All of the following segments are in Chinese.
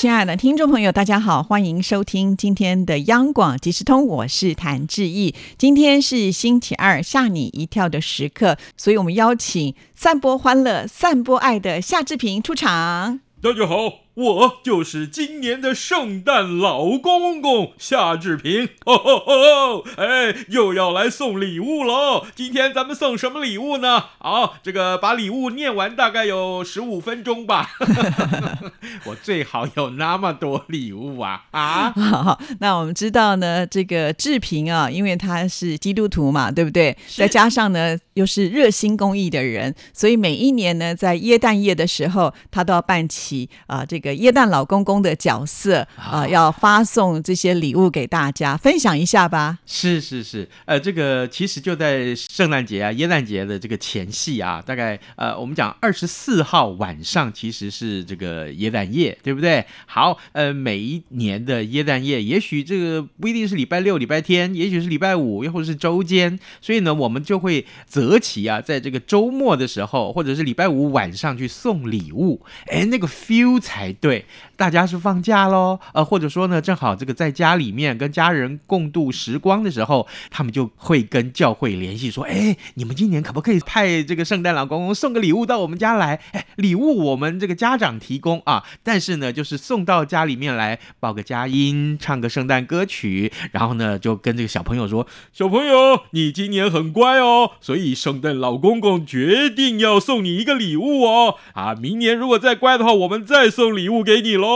亲爱的听众朋友，大家好，欢迎收听今天的央广即时通，我是谭志毅。今天是星期二，吓你一跳的时刻，所以我们邀请散播欢乐、散播爱的夏志平出场。大家好。我就是今年的圣诞老公公夏志平，哦吼吼！哎，又要来送礼物喽！今天咱们送什么礼物呢？好，这个把礼物念完大概有十五分钟吧。我最好有那么多礼物啊！啊，好，那我们知道呢，这个志平啊，因为他是基督徒嘛，对不对？再加上呢，又是热心公益的人，所以每一年呢，在耶诞夜的时候，他都要办起啊这个。耶诞老公公的角色啊，要发送这些礼物给大家，分享一下吧。是是是，呃，这个其实就在圣诞节啊、耶诞节的这个前夕啊，大概呃，我们讲二十四号晚上其实是这个耶诞夜，对不对？好，呃，每一年的耶诞夜，也许这个不一定是礼拜六、礼拜天，也许是礼拜五，又或者是周间，所以呢，我们就会择期啊，在这个周末的时候，或者是礼拜五晚上去送礼物，哎，那个 feel 才。对，大家是放假喽，呃，或者说呢，正好这个在家里面跟家人共度时光的时候，他们就会跟教会联系说，哎，你们今年可不可以派这个圣诞老公公送个礼物到我们家来？哎，礼物我们这个家长提供啊，但是呢，就是送到家里面来报个佳音，唱个圣诞歌曲，然后呢，就跟这个小朋友说，小朋友，你今年很乖哦，所以圣诞老公公决定要送你一个礼物哦，啊，明年如果再乖的话，我们再送礼。物给你喽！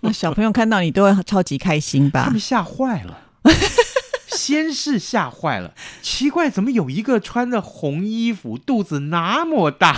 那小朋友看到你都会超级开心吧？他们吓坏了。先是吓坏了，奇怪，怎么有一个穿着红衣服、肚子那么大，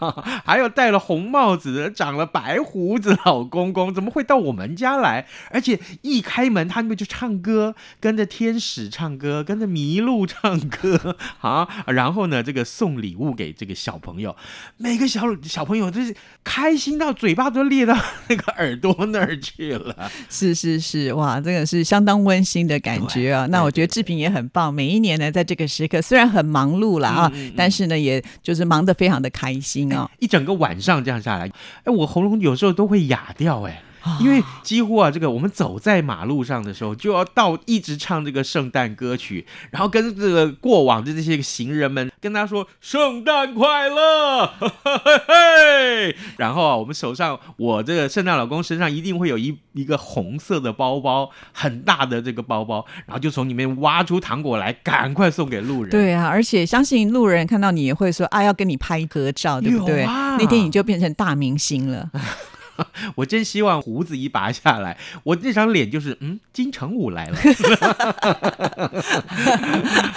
还有戴了红帽子、长了白胡子老公公，怎么会到我们家来？而且一开门，他们就唱歌，跟着天使唱歌，跟着麋鹿唱歌 啊！然后呢，这个送礼物给这个小朋友，每个小小朋友都是开心到嘴巴都裂到那个耳朵那儿去了。是是是，哇，这个是相当温馨的感觉啊！那我。觉得志平也很棒，每一年呢，在这个时刻虽然很忙碌了啊，但是呢，也就是忙得非常的开心啊，一整个晚上这样下来，哎，我喉咙有时候都会哑掉，哎。因为几乎啊，这个我们走在马路上的时候，就要到一直唱这个圣诞歌曲，然后跟这个过往的这些行人们跟他说圣诞快乐，然后啊，我们手上我这个圣诞老公身上一定会有一一个红色的包包，很大的这个包包，然后就从里面挖出糖果来，赶快送给路人。对啊，而且相信路人看到你也会说啊，要跟你拍合照，对不对？那天你就变成大明星了。我真希望胡子一拔下来，我这张脸就是嗯，金城武来了。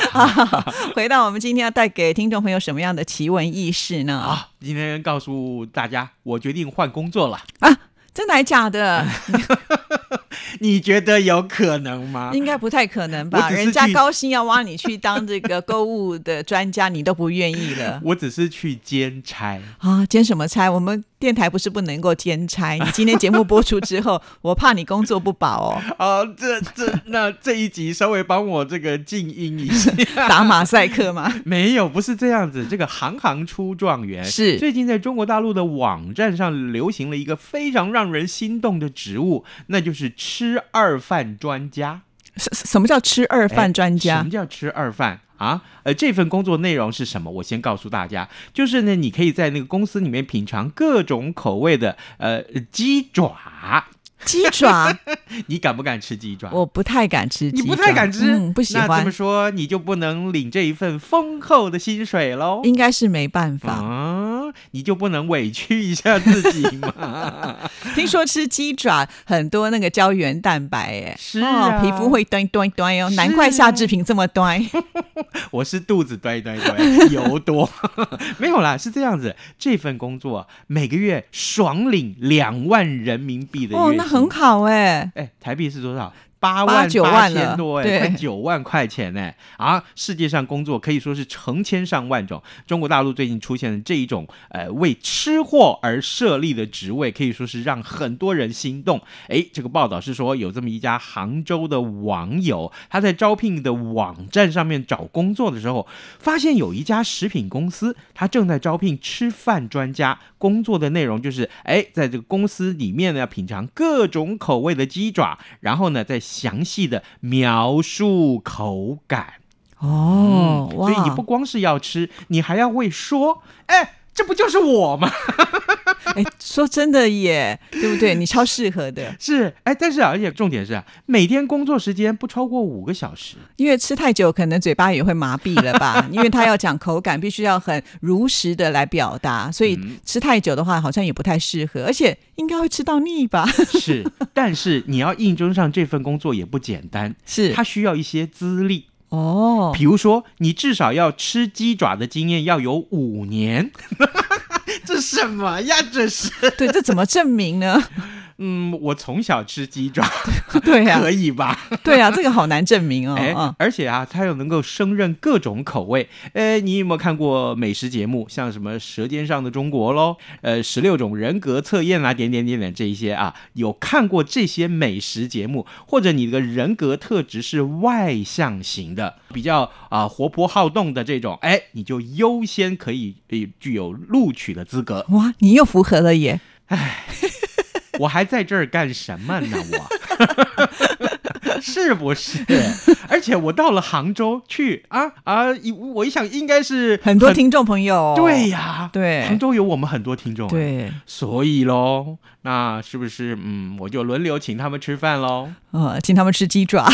回到我们今天要带给听众朋友什么样的奇闻异事呢？啊，今天告诉大家，我决定换工作了啊。真的假的？你觉得有可能吗？应该不太可能吧？人家高薪要挖你去当这个购物的专家，你都不愿意了。我只是去兼差啊，兼什么差？我们电台不是不能够兼差。你今天节目播出之后，我怕你工作不保哦。啊，这这那这一集稍微帮我这个静音一下，打马赛克吗？没有，不是这样子。这个行行出状元是最近在中国大陆的网站上流行了一个非常让。人心动的植物，那就是吃二饭专家。什什么叫吃二饭专家？什么叫吃二饭啊？呃，这份工作内容是什么？我先告诉大家，就是呢，你可以在那个公司里面品尝各种口味的呃鸡爪。鸡爪，你敢不敢吃鸡爪？我不太敢吃，你不太敢吃，不喜欢。那这么说，你就不能领这一份丰厚的薪水喽？应该是没办法啊，你就不能委屈一下自己吗？听说吃鸡爪很多那个胶原蛋白，哎，是啊，皮肤会端端端哦，难怪夏志平这么端。我是肚子端端端，油多。没有啦，是这样子，这份工作每个月爽领两万人民币的月薪。很好哎，哎，台币是多少？八八万八九万了千多哎，对快九万块钱哎啊！世界上工作可以说是成千上万种，中国大陆最近出现的这一种呃为吃货而设立的职位，可以说是让很多人心动。哎，这个报道是说有这么一家杭州的网友，他在招聘的网站上面找工作的时候，发现有一家食品公司，他正在招聘吃饭专家，工作的内容就是，哎，在这个公司里面呢，要品尝各种口味的鸡爪，然后呢，再详细的描述口感。哦，嗯所以你不光是要吃，你还要会说，哎，这不就是我吗？哎，说真的耶，对不对？你超适合的，是，哎，但是啊，而且重点是啊，每天工作时间不超过五个小时。因为吃太久，可能嘴巴也会麻痹了吧？因为他要讲口感，必须要很如实的来表达，所以嗯吃太久的话，好像也不太适合，而且应该会吃到腻吧？是，但是你要应征上这份工作也不简单，是他需要一些资历。哦，比如说，你至少要吃鸡爪的经验要有五年。这什么呀？这是，对，这怎么证明呢？嗯，我从小吃鸡爪，对呀、可以吧？对啊，这个好难证明哦。而且啊，它又能够胜任各种口味。呃，你有没有看过美食节目，像什么《舌尖上的中国》喽，呃，十六种人格测验啊，点点点点这一些啊，有看过这些美食节目，或者你的人格特质是外向型的，比较啊、活泼好动的这种，哎，你就优先可以呃具有录取的资格。哇，你又符合了耶！我还在这儿干什么呢？我 是不是？而且我到了杭州去啊啊！一我一想应该是很多听众朋友，哦对呀，对杭州有我们很多听众、，啊对，所以喽，那是不是嗯，我就轮流请他们吃饭喽？呃，请他们吃鸡爪。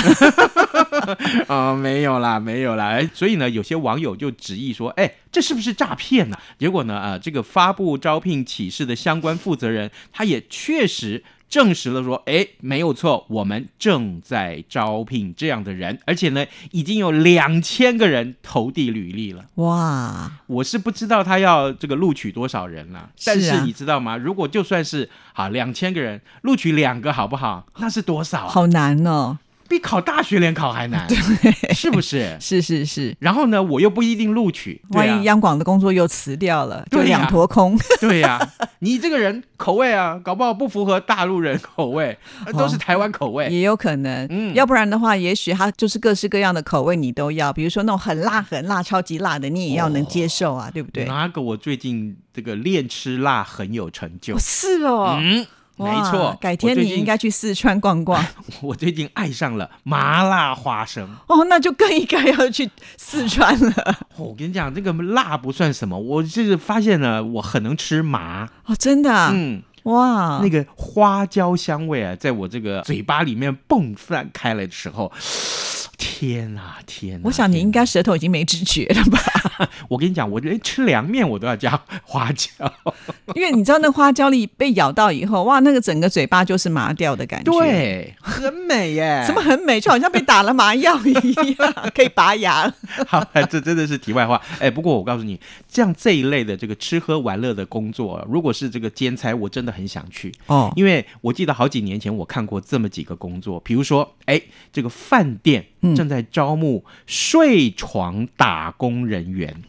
啊、没有啦，没有啦。哎所以呢，有些网友就质疑说，哎，这是不是诈骗呢、结果呢，啊、这个发布招聘启事的相关负责人，他也确实。证实了说，哎，没有错，我们正在招聘这样的人，而且呢，已经有两千个人投递履历了。哇，我是不知道他要这个录取多少人了，啊但是你知道吗？如果就算是好两千个人录取两个，好不好？那是多少啊？好难哦。比考大学联考还难，是不是？是是是，然后呢，我又不一定录取，万一，央广的工作又辞掉了，就两坨空。对呀、你这个人口味啊，搞不好不符合大陆人口味，呃都是台湾口味。也有可能，嗯。要不然的话，也许他就是各式各样的口味你都要，比如说那种很辣、很辣、超级辣的，你也要能接受啊，对不对？哪个我最近这个练吃辣很有成就。哦，？是哦，嗯，没错，改天你应该去四川逛逛 我最近爱上了麻辣花生。哦，那就更应该要去四川了 哦我跟你讲，这个辣不算什么，我就是发现了，我很能吃麻。哦，真的、啊，嗯，哇，那个花椒香味啊，在我这个嘴巴里面迸散开来的时候，天啊天啊！我想你应该舌头已经没知觉了吧？啊，我跟你讲，我连吃凉面我都要加花椒。因为你知道那花椒粒被咬到以后，哇，那个整个嘴巴就是麻掉的感觉。。对，很美耶。什么很美，就好像被打了麻药一样，可以拔牙了。好，这真的是题外话。哎，不过我告诉你，像这一类的这个吃喝玩乐的工作，如果是这个兼差，我真的很想去。哦，因为我记得好几年前我看过这么几个工作，比如说，哎，这个饭店嗯正在招募睡床打工人员，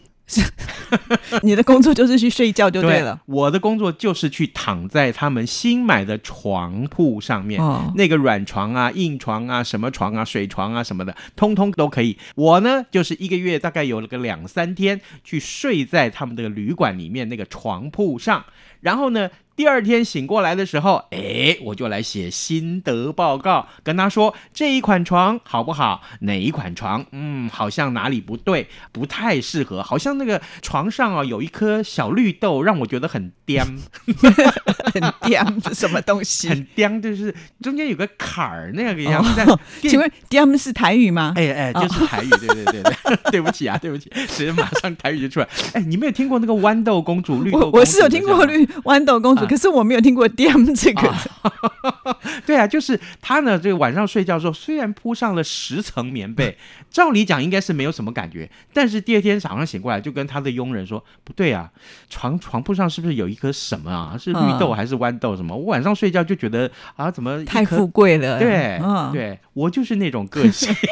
你的工作就是去睡觉就对了。我的工作就是去躺在他们新买的床铺上面，哦，那个软床啊、硬床啊、什么床啊、水床啊什么的，通通都可以。我呢，就是一个月大概有了个两三天，去睡在他们这个旅馆里面那个床铺上，然后呢。第二天醒过来的时候，哎，我就来写心得报告，跟他说这一款床好不好？哪一款床？嗯，好像哪里不对，不太适合，好像那个床上啊有一颗小绿豆，让我觉得很颠，很颠，这什么东西？很颠，就是中间有个坎儿那个样子。哦 请问颠是台语吗？哎哎，就是台语，对对对对，对不起啊，对不起，直接马上台语就出来。哎，你没有听过那个豌豆公主、绿豆我公主我是有听过绿豌豆公主，可是我没有听过 DM 这个。对啊，就是他呢，这个晚上睡觉的时候，虽然铺上了十层棉被，照理讲应该是没有什么感觉，但是第二天早上醒过来，就跟他的佣人说：“不对啊，床床铺上是不是有一颗什么啊？是绿豆还是豌豆什么？我晚上睡觉就觉得啊，怎么太富贵了，对，嗯，对我就是那种个性。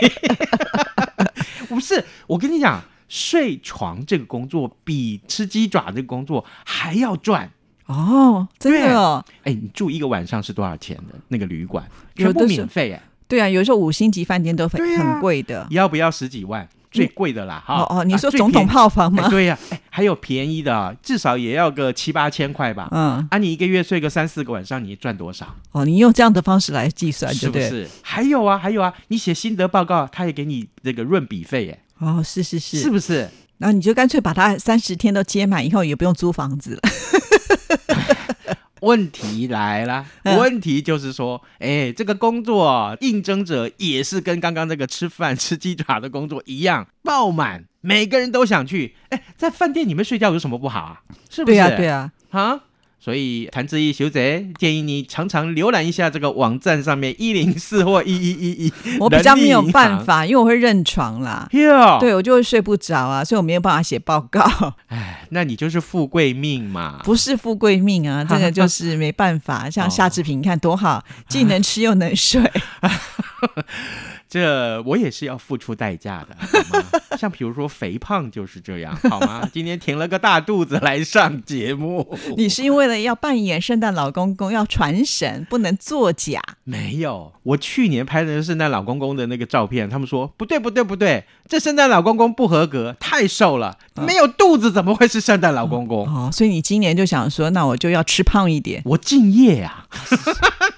不是，我跟你讲，睡床这个工作比吃鸡爪这个工作还要赚。哦，真的哦，哎，你住一个晚上是多少钱的？那个旅馆全有部免费，哎，对啊，有时候五星级饭店都很很贵的。要不要十几万？最贵的啦，哈。哦哦，你啊说总统套房吗哎？对呀、哎，还有便宜的啊，至少也要个七八千块吧。嗯，啊，你一个月睡个三四个晚上，你赚多少？哦，你用这样的方式来计算，对对？是不是？还有啊，还有啊，你写心得报告，他也给你这个润笔费，哎，哦，是是是，是不是？然后你就干脆把它三十天都接满，以后也不用租房子了。问题来了，嗯问题就是说，哎，这个工作应征者也是跟刚刚这个吃饭吃鸡爪的工作一样爆满，每个人都想去。哎，在饭店里面睡觉有什么不好啊？是不是？对呀、对呀、啊。所以谭志毅小姐建议你常常浏览一下这个网站上面一零四或一一一一。我比较没有办法，因为我会认床啦。哟，对，我就会睡不着啊，所以我没有办法写报告，哎，那你就是富贵命嘛。不是富贵命啊，这个就是没办法。像夏志平，你看多好，既能吃又能睡。这我也是要付出代价的，好吗？像比如说肥胖就是这样，好吗？今天挺了个大肚子来上节目，你是因为了要扮演圣诞老公公，要传神，不能作假。没有？我去年拍的圣诞老公公的那个照片，他们说不对不对不对，这圣诞老公公不合格，太瘦了，没有肚子怎么会是圣诞老公公？哦，所以你今年就想说，那我就要吃胖一点，我敬业呀、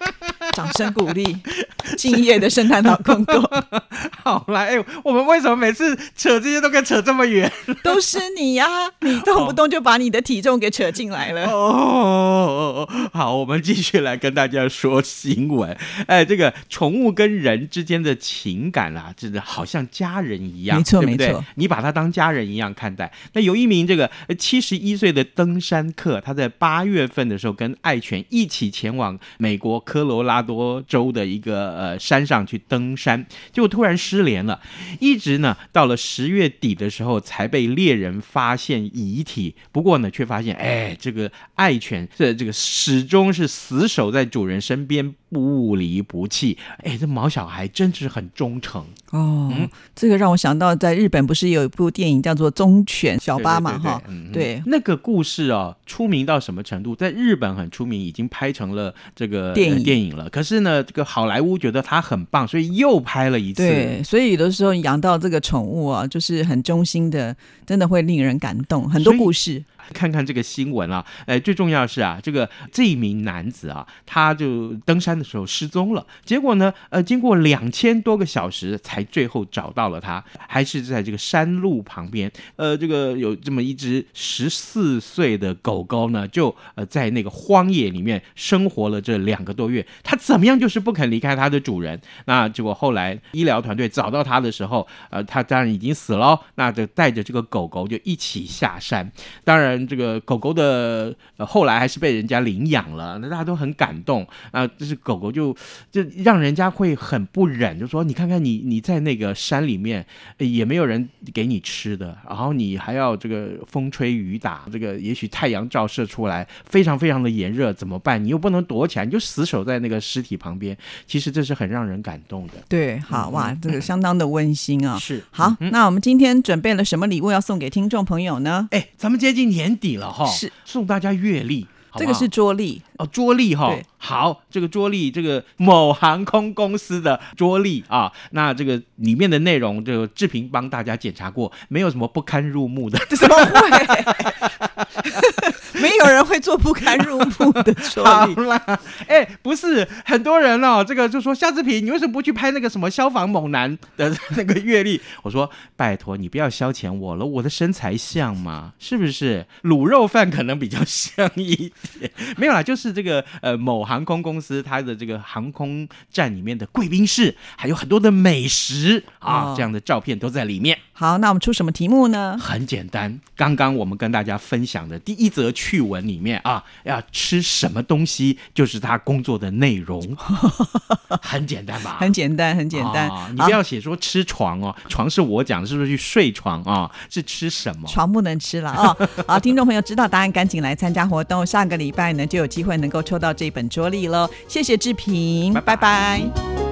掌声鼓励 敬业的圣诞老公公，好来，哎、我们为什么每次扯这些都跟扯这么远？都是你呀、你动不动就把你的体重给扯进来了。哦，好，我们继续来跟大家说新闻。哎，这个宠物跟人之间的情感啊，真的好像家人一样，没错没错你把它当家人一样看待。那有一名这个七十一岁的登山客，他在八月份的时候跟爱犬一起前往美国科罗拉多州的一个呃山上去登山，结果突然失联了，一直呢到了十月底的时候才被猎人发现遗体。不过呢，却发现哎，这个爱犬这这个始终是死守在主人身边，不离不弃。哎，这毛小孩真是很忠诚。哦，嗯这个让我想到，在日本不是有一部电影叫做《忠犬小八》嘛？哈，嗯对那个故事哦，出名到什么程度？在日本很出名，已经拍成了这个电影呃电影了。可是呢，这个好莱坞觉得它很棒，所以又拍了一次。对，所以有的时候养到这个宠物啊，就是很忠心的，真的会令人感动，很多故事。看看这个新闻啊，呃，最重要的是啊，这个这一名男子啊，他就登山的时候失踪了，结果呢，呃，经过两千多个小时才最后找到了他，还是在这个山路旁边，呃，这个有这么一只十四岁的狗狗呢，就呃在那个荒野里面生活了这两个多月，它怎么样就是不肯离开它的主人，那结果后来医疗团队找到它的时候，呃，它当然已经死了，那就带着这个狗狗就一起下山，当然，这个狗狗的、呃、后来还是被人家领养了，那大家都很感动啊。就是狗狗就就让人家会很不忍，就说你看看你你在那个山里面、呃也没有人给你吃的，然后你还要这个风吹雨打，这个也许太阳照射出来非常非常的炎热，怎么办？你又不能躲起来，你就死守在那个尸体旁边。其实这是很让人感动的。对，好哇，这个相当的温馨啊。是好，那我们今天准备了什么礼物要送给听众朋友呢？哎，咱们接近年底了哈，是送大家月历。好不好这个是桌历，哦，桌历哈对，好，这个桌历，这个某航空公司的桌历啊，那这个里面的内容，这个志平帮大家检查过，没有什么不堪入目的。怎么会？没有人会做不堪入目的桌好历。啦，哎，不不是很多人哦，这个就说夏志平，你为什么不去拍那个什么消防猛男的那个阅历？我说拜托你不要消遣我了，我的身材像吗？是不是？卤肉饭可能比较像一点，没有啦，就是这个呃某航空公司它的这个航空站里面的贵宾室，还有很多的美食啊，哦这样的照片都在里面。好，那我们出什么题目呢？很简单，刚刚我们跟大家分享的第一则趣闻里面啊，要吃什么东西就是他工作的内容，很简单吧？很简单，很简单。啊你不要写说吃床哦，床是我讲的，是不是去睡床啊？是吃什么？床不能吃了啊、好，听众朋友知道答案，赶紧来参加活动。下个礼拜呢，就有机会能够抽到这本桌历喽。谢谢志平，拜拜拜拜